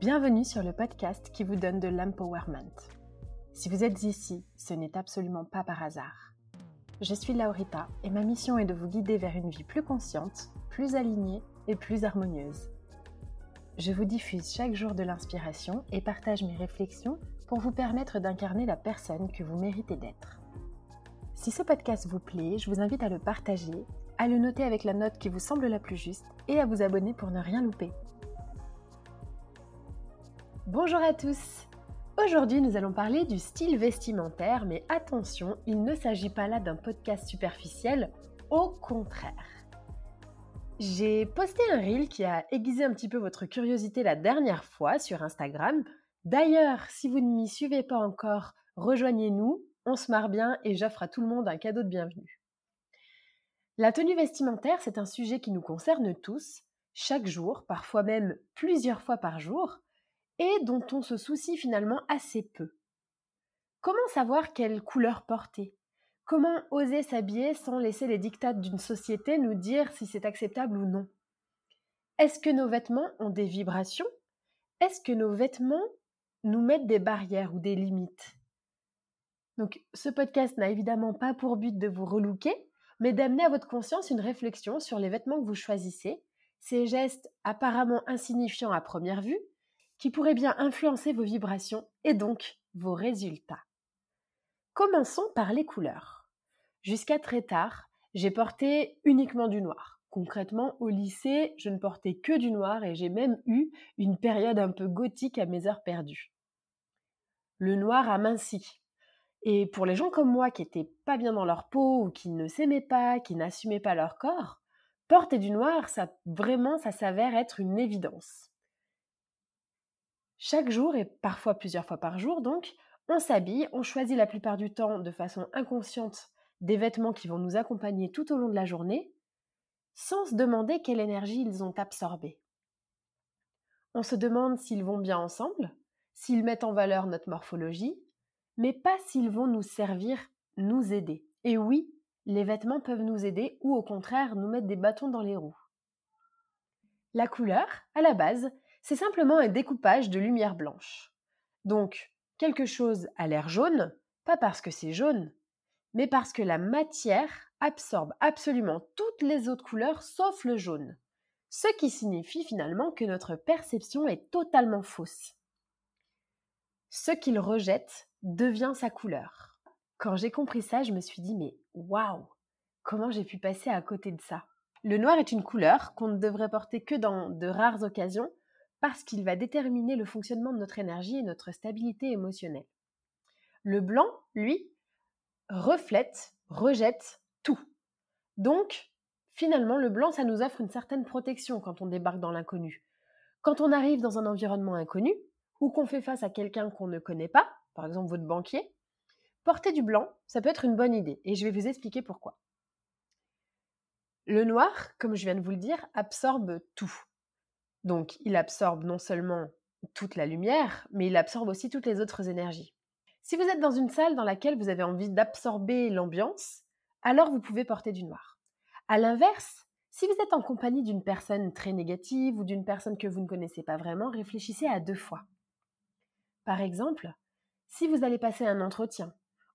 Bienvenue sur le podcast qui vous donne de l'empowerment. Si vous êtes ici, ce n'est absolument pas par hasard. Je suis Laurita et ma mission est de vous guider vers une vie plus consciente, plus alignée et plus harmonieuse. Je vous diffuse chaque jour de l'inspiration et partage mes réflexions pour vous permettre d'incarner la personne que vous méritez d'être. Si ce podcast vous plaît, je vous invite à le partager, à le noter avec la note qui vous semble la plus juste et à vous abonner pour ne rien louper. Bonjour à tous Aujourd'hui nous allons parler du style vestimentaire, mais attention, il ne s'agit pas là d'un podcast superficiel, au contraire. J'ai posté un reel qui a aiguisé un petit peu votre curiosité la dernière fois sur Instagram. D'ailleurs, si vous ne m'y suivez pas encore, rejoignez-nous, on se marre bien et j'offre à tout le monde un cadeau de bienvenue. La tenue vestimentaire, c'est un sujet qui nous concerne tous, chaque jour, parfois même plusieurs fois par jour, et dont on se soucie finalement assez peu. Comment savoir quelle couleur porter? Comment oser s'habiller sans laisser les dictates d'une société nous dire si c'est acceptable ou non? Est-ce que nos vêtements ont des vibrations? Est-ce que nos vêtements nous mettent des barrières ou des limites? Donc ce podcast n'a évidemment pas pour but de vous relooker, mais d'amener à votre conscience une réflexion sur les vêtements que vous choisissez, ces gestes apparemment insignifiants à première vue, qui pourraient bien influencer vos vibrations et donc vos résultats. Commençons par les couleurs. Jusqu'à très tard, j'ai porté uniquement du noir. Concrètement, au lycée, je ne portais que du noir et j'ai même eu une période un peu gothique à mes heures perdues. Le noir a minci. Et pour les gens comme moi qui étaient pas bien dans leur peau ou qui ne s'aimaient pas, qui n'assumaient pas leur corps, porter du noir, ça vraiment, ça s'avère être une évidence. Chaque jour et parfois plusieurs fois par jour, donc, on s'habille, on choisit la plupart du temps de façon inconsciente des vêtements qui vont nous accompagner tout au long de la journée, sans se demander quelle énergie ils ont absorbée. On se demande s'ils vont bien ensemble, s'ils mettent en valeur notre morphologie, mais pas s'ils vont nous servir, nous aider. Et oui, les vêtements peuvent nous aider ou au contraire nous mettre des bâtons dans les roues. La couleur, à la base, c'est simplement un découpage de lumière blanche. Donc, quelque chose a l'air jaune, pas parce que c'est jaune, mais parce que la matière absorbe absolument toutes les autres couleurs sauf le jaune. Ce qui signifie finalement que notre perception est totalement fausse. Ce qu'il rejette devient sa couleur. Quand j'ai compris ça, je me suis dit mais waouh, comment j'ai pu passer à côté de ça? Le noir est une couleur qu'on ne devrait porter que dans de rares occasions parce qu'il va déterminer le fonctionnement de notre énergie et notre stabilité émotionnelle. Le blanc, lui, reflète, rejette tout. Donc, finalement, le blanc, ça nous offre une certaine protection quand on débarque dans l'inconnu. Quand on arrive dans un environnement inconnu, ou qu'on fait face à quelqu'un qu'on ne connaît pas, par exemple votre banquier, porter du blanc, ça peut être une bonne idée, et je vais vous expliquer pourquoi. Le noir, comme je viens de vous le dire, absorbe tout. Donc, il absorbe non seulement toute la lumière, mais il absorbe aussi toutes les autres énergies. Si vous êtes dans une salle dans laquelle vous avez envie d'absorber l'ambiance, alors vous pouvez porter du noir. À l'inverse, si vous êtes en compagnie d'une personne très négative ou d'une personne que vous ne connaissez pas vraiment, réfléchissez à deux fois. Par exemple, si vous allez passer un entretien,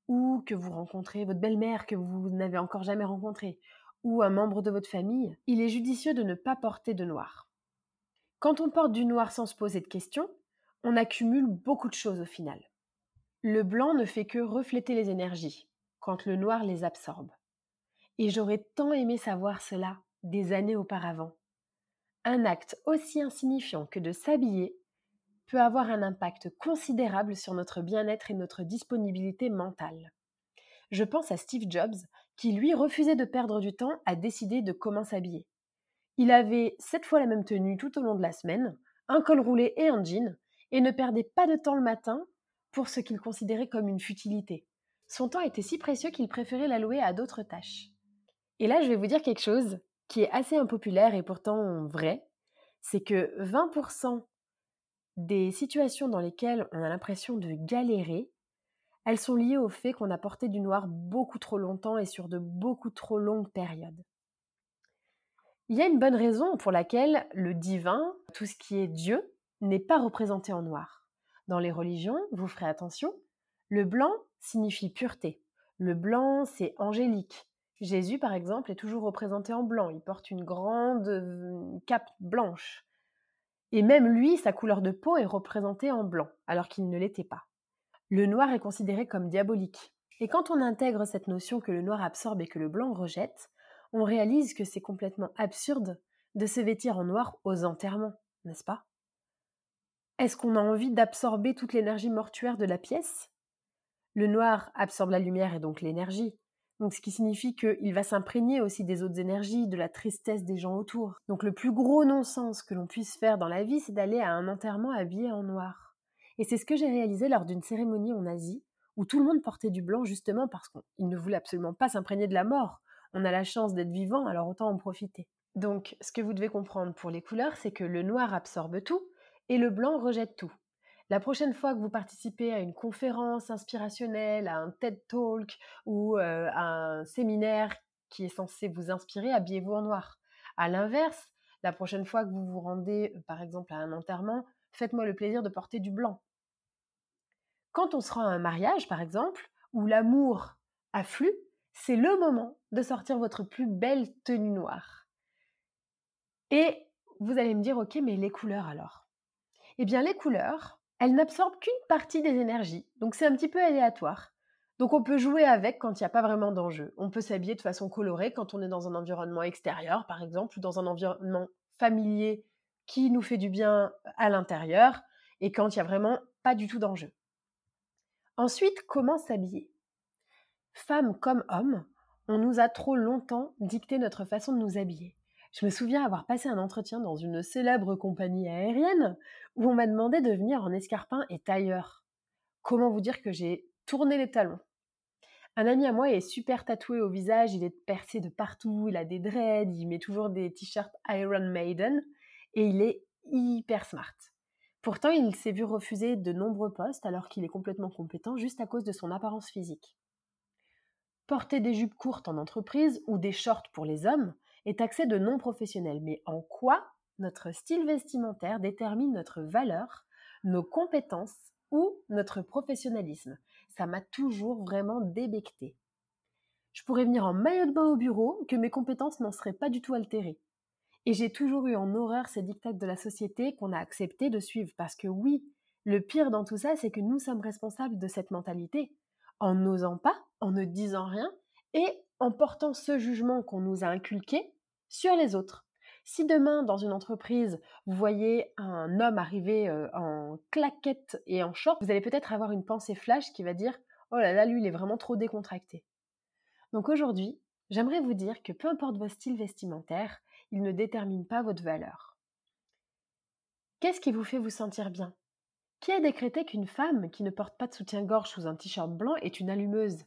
ou que vous rencontrez votre belle-mère que vous n'avez encore jamais rencontrée, ou un membre de votre famille, il est judicieux de ne pas porter de noir. Quand on porte du noir sans se poser de questions, on accumule beaucoup de choses au final. Le blanc ne fait que refléter les énergies, quand le noir les absorbe. Et j'aurais tant aimé savoir cela des années auparavant. Un acte aussi insignifiant que de s'habiller peut avoir un impact considérable sur notre bien-être et notre disponibilité mentale. Je pense à Steve Jobs, qui lui refusait de perdre du temps à décider de comment s'habiller. Il avait sept fois la même tenue tout au long de la semaine, un col roulé et un jean, et ne perdait pas de temps le matin pour ce qu'il considérait comme une futilité. Son temps était si précieux qu'il préférait l'allouer à d'autres tâches. Et là, je vais vous dire quelque chose qui est assez impopulaire et pourtant vrai, c'est que 20% des situations dans lesquelles on a l'impression de galérer, elles sont liées au fait qu'on a porté du noir beaucoup trop longtemps et sur de beaucoup trop longues périodes. Il y a une bonne raison pour laquelle le divin, tout ce qui est Dieu, n'est pas représenté en noir. Dans les religions, vous ferez attention, le blanc signifie pureté. Le blanc, c'est angélique. Jésus, par exemple, est toujours représenté en blanc. Il porte une grande euh, cape blanche. Et même lui, sa couleur de peau est représentée en blanc, alors qu'il ne l'était pas. Le noir est considéré comme diabolique. Et quand on intègre cette notion que le noir absorbe et que le blanc rejette, on réalise que c'est complètement absurde de se vêtir en noir aux enterrements, n'est-ce pas? Est-ce qu'on a envie d'absorber toute l'énergie mortuaire de la pièce? Le noir absorbe la lumière et donc l'énergie, ce qui signifie qu'il va s'imprégner aussi des autres énergies, de la tristesse des gens autour. Donc, le plus gros non-sens que l'on puisse faire dans la vie, c'est d'aller à un enterrement habillé en noir. Et c'est ce que j'ai réalisé lors d'une cérémonie en Asie, où tout le monde portait du blanc justement parce qu'il ne voulait absolument pas s'imprégner de la mort. On a la chance d'être vivant, alors autant en profiter. Donc, ce que vous devez comprendre pour les couleurs, c'est que le noir absorbe tout et le blanc rejette tout. La prochaine fois que vous participez à une conférence inspirationnelle, à un TED Talk ou euh, à un séminaire qui est censé vous inspirer, habillez-vous en noir. À l'inverse, la prochaine fois que vous vous rendez, euh, par exemple, à un enterrement, faites-moi le plaisir de porter du blanc. Quand on se rend à un mariage, par exemple, où l'amour afflue, c'est le moment de sortir votre plus belle tenue noire. Et vous allez me dire, ok, mais les couleurs alors? Eh bien, les couleurs, elle n'absorbe qu'une partie des énergies, donc c'est un petit peu aléatoire. Donc on peut jouer avec quand il n'y a pas vraiment d'enjeu. On peut s'habiller de façon colorée quand on est dans un environnement extérieur, par exemple, ou dans un environnement familier qui nous fait du bien à l'intérieur, et quand il n'y a vraiment pas du tout d'enjeu. Ensuite, comment s'habiller? Femmes comme hommes, on nous a trop longtemps dicté notre façon de nous habiller. Je me souviens avoir passé un entretien dans une célèbre compagnie aérienne où on m'a demandé de venir en escarpin et tailleur. Comment vous dire que j'ai tourné les talons? Un ami à moi est super tatoué au visage, il est percé de partout, il a des dreads, il met toujours des t-shirts Iron Maiden et il est hyper smart. Pourtant, il s'est vu refuser de nombreux postes alors qu'il est complètement compétent juste à cause de son apparence physique. Porter des jupes courtes en entreprise ou des shorts pour les hommes, est accès de non professionnels. Mais en quoi notre style vestimentaire détermine notre valeur, nos compétences ou notre professionnalisme? Ça m'a toujours vraiment débecté. Je pourrais venir en maillot de bain au bureau, que mes compétences n'en seraient pas du tout altérées. Et j'ai toujours eu en horreur ces dictats de la société qu'on a accepté de suivre, parce que oui, le pire dans tout ça, c'est que nous sommes responsables de cette mentalité, en n'osant pas, en ne disant rien, et en portant ce jugement qu'on nous a inculqué sur les autres. Si demain, dans une entreprise, vous voyez un homme arriver euh, en claquette et en short, vous allez peut-être avoir une pensée flash qui va dire Oh là là, lui, il est vraiment trop décontracté. Donc aujourd'hui, j'aimerais vous dire que peu importe votre style vestimentaire, il ne détermine pas votre valeur. Qu'est-ce qui vous fait vous sentir bien? Qui a décrété qu'une femme qui ne porte pas de soutien-gorge sous un t-shirt blanc est une allumeuse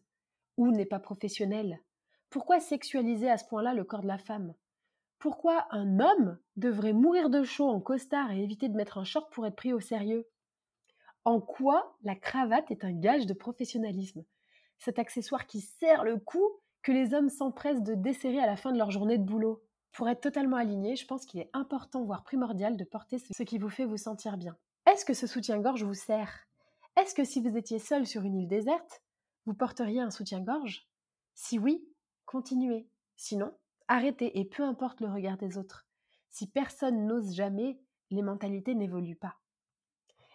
ou n'est pas professionnelle Pourquoi sexualiser à ce point-là le corps de la femme? Pourquoi un homme devrait mourir de chaud en costard et éviter de mettre un short pour être pris au sérieux? En quoi la cravate est un gage de professionnalisme? Cet accessoire qui serre le cou que les hommes s'empressent de desserrer à la fin de leur journée de boulot. Pour être totalement aligné, je pense qu'il est important, voire primordial, de porter ce qui vous fait vous sentir bien. Est-ce que ce soutien-gorge vous sert? Est-ce que si vous étiez seul sur une île déserte, vous porteriez un soutien-gorge? Si oui, continuez. Sinon, arrêtez et peu importe le regard des autres. Si personne n'ose jamais, les mentalités n'évoluent pas.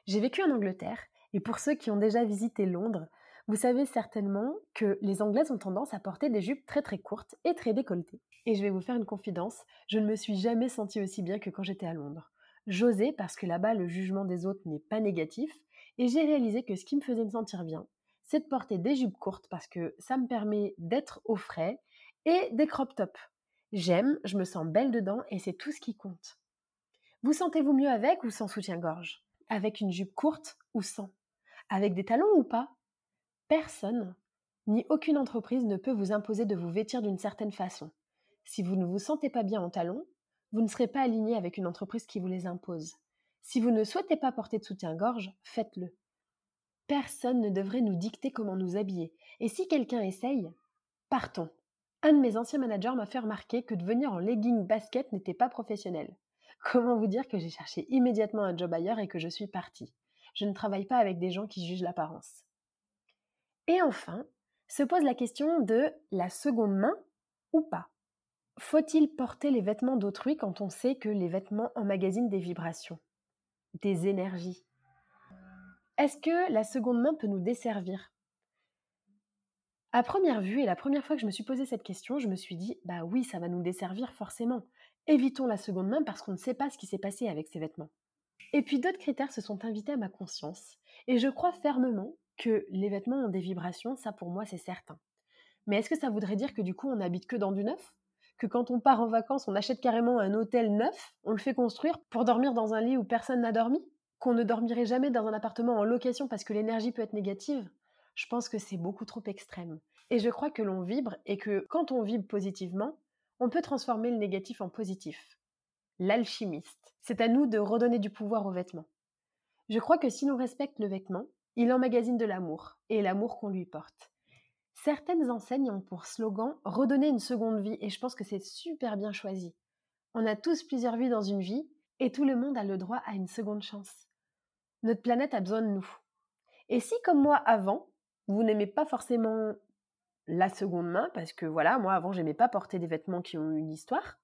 J'ai vécu en Angleterre et pour ceux qui ont déjà visité Londres, vous savez certainement que les Anglaises ont tendance à porter des jupes très très courtes et très décolletées. Et je vais vous faire une confidence, je ne me suis jamais sentie aussi bien que quand j'étais à Londres. J'osais parce que là-bas le jugement des autres n'est pas négatif, et j'ai réalisé que ce qui me faisait me sentir bien, c'est de porter des jupes courtes parce que ça me permet d'être au frais, et des crop tops. J'aime, je me sens belle dedans, et c'est tout ce qui compte. Vous sentez-vous mieux avec ou sans soutien-gorge? Avec une jupe courte ou sans? Avec des talons ou pas? Personne, ni aucune entreprise ne peut vous imposer de vous vêtir d'une certaine façon. Si vous ne vous sentez pas bien en talons, vous ne serez pas aligné avec une entreprise qui vous les impose. Si vous ne souhaitez pas porter de soutien-gorge, faites-le. Personne ne devrait nous dicter comment nous habiller. Et si quelqu'un essaye, partons. Un de mes anciens managers m'a fait remarquer que de venir en legging basket n'était pas professionnel. Comment vous dire que j'ai cherché immédiatement un job ailleurs et que je suis partie? Je ne travaille pas avec des gens qui jugent l'apparence. Et enfin, se pose la question de la seconde main ou pas? Faut-il porter les vêtements d'autrui quand on sait que les vêtements emmagasinent des vibrations, des énergies? Est-ce que la seconde main peut nous desservir? À première vue, et la première fois que je me suis posé cette question, je me suis dit, bah oui, ça va nous desservir forcément. Évitons la seconde main parce qu'on ne sait pas ce qui s'est passé avec ces vêtements. Et puis d'autres critères se sont invités à ma conscience, et je crois fermement que les vêtements ont des vibrations, ça pour moi c'est certain. Mais est-ce que ça voudrait dire que du coup on n'habite que dans du neuf? Que quand on part en vacances, on achète carrément un hôtel neuf, on le fait construire pour dormir dans un lit où personne n'a dormi Qu'on ne dormirait jamais dans un appartement en location parce que l'énergie peut être négative Je pense que c'est beaucoup trop extrême. Et je crois que l'on vibre et que quand on vibre positivement, on peut transformer le négatif en positif. L'alchimiste. C'est à nous de redonner du pouvoir aux vêtements. Je crois que si l'on respecte le vêtement, il emmagasine de l'amour, et l'amour qu'on lui porte. Certaines enseignes ont pour slogan redonner une seconde vie, et je pense que c'est super bien choisi. On a tous plusieurs vies dans une vie, et tout le monde a le droit à une seconde chance. Notre planète a besoin de nous. Et si, comme moi avant, vous n'aimez pas forcément la seconde main, parce que voilà, moi avant, j'aimais pas porter des vêtements qui ont une histoire,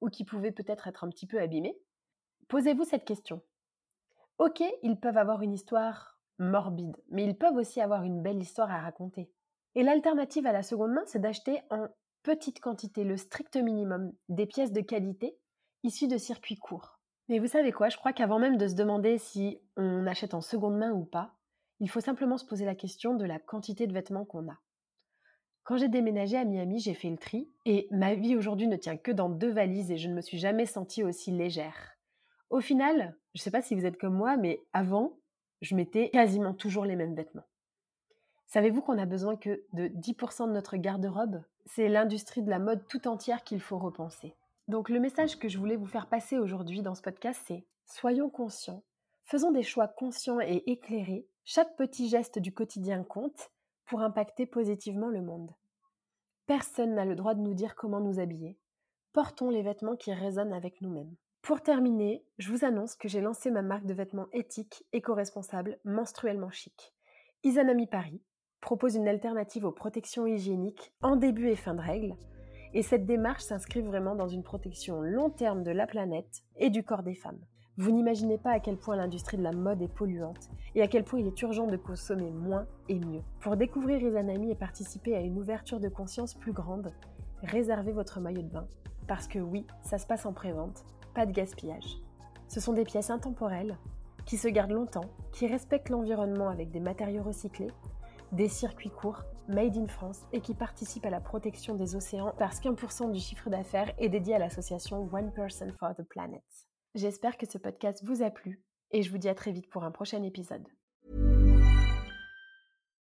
ou qui pouvaient peut-être être un petit peu abîmés, posez-vous cette question. Ok, ils peuvent avoir une histoire morbide, mais ils peuvent aussi avoir une belle histoire à raconter. Et l'alternative à la seconde main, c'est d'acheter en petite quantité, le strict minimum, des pièces de qualité issues de circuits courts. Mais vous savez quoi, je crois qu'avant même de se demander si on achète en seconde main ou pas, il faut simplement se poser la question de la quantité de vêtements qu'on a. Quand j'ai déménagé à Miami, j'ai fait le tri, et ma vie aujourd'hui ne tient que dans deux valises et je ne me suis jamais sentie aussi légère. Au final, je ne sais pas si vous êtes comme moi, mais avant, je mettais quasiment toujours les mêmes vêtements. Savez-vous qu'on a besoin que de 10% de notre garde-robe? C'est l'industrie de la mode tout entière qu'il faut repenser. Donc le message que je voulais vous faire passer aujourd'hui dans ce podcast, c'est soyons conscients, faisons des choix conscients et éclairés, chaque petit geste du quotidien compte pour impacter positivement le monde. Personne n'a le droit de nous dire comment nous habiller. Portons les vêtements qui résonnent avec nous-mêmes. Pour terminer, je vous annonce que j'ai lancé ma marque de vêtements éthiques, éco-responsables, menstruellement chic. Isanami Paris propose une alternative aux protections hygiéniques en début et fin de règles, et cette démarche s'inscrit vraiment dans une protection long terme de la planète et du corps des femmes. Vous n'imaginez pas à quel point l'industrie de la mode est polluante et à quel point il est urgent de consommer moins et mieux. Pour découvrir Isanami et participer à une ouverture de conscience plus grande, réservez votre maillot de bain. Parce que oui, ça se passe en pré-vente pas de gaspillage. Ce sont des pièces intemporelles, qui se gardent longtemps, qui respectent l'environnement avec des matériaux recyclés, des circuits courts, made in France, et qui participent à la protection des océans parce qu'un pour cent du chiffre d'affaires est dédié à l'association One Person for the Planet. J'espère que ce podcast vous a plu, et je vous dis à très vite pour un prochain épisode.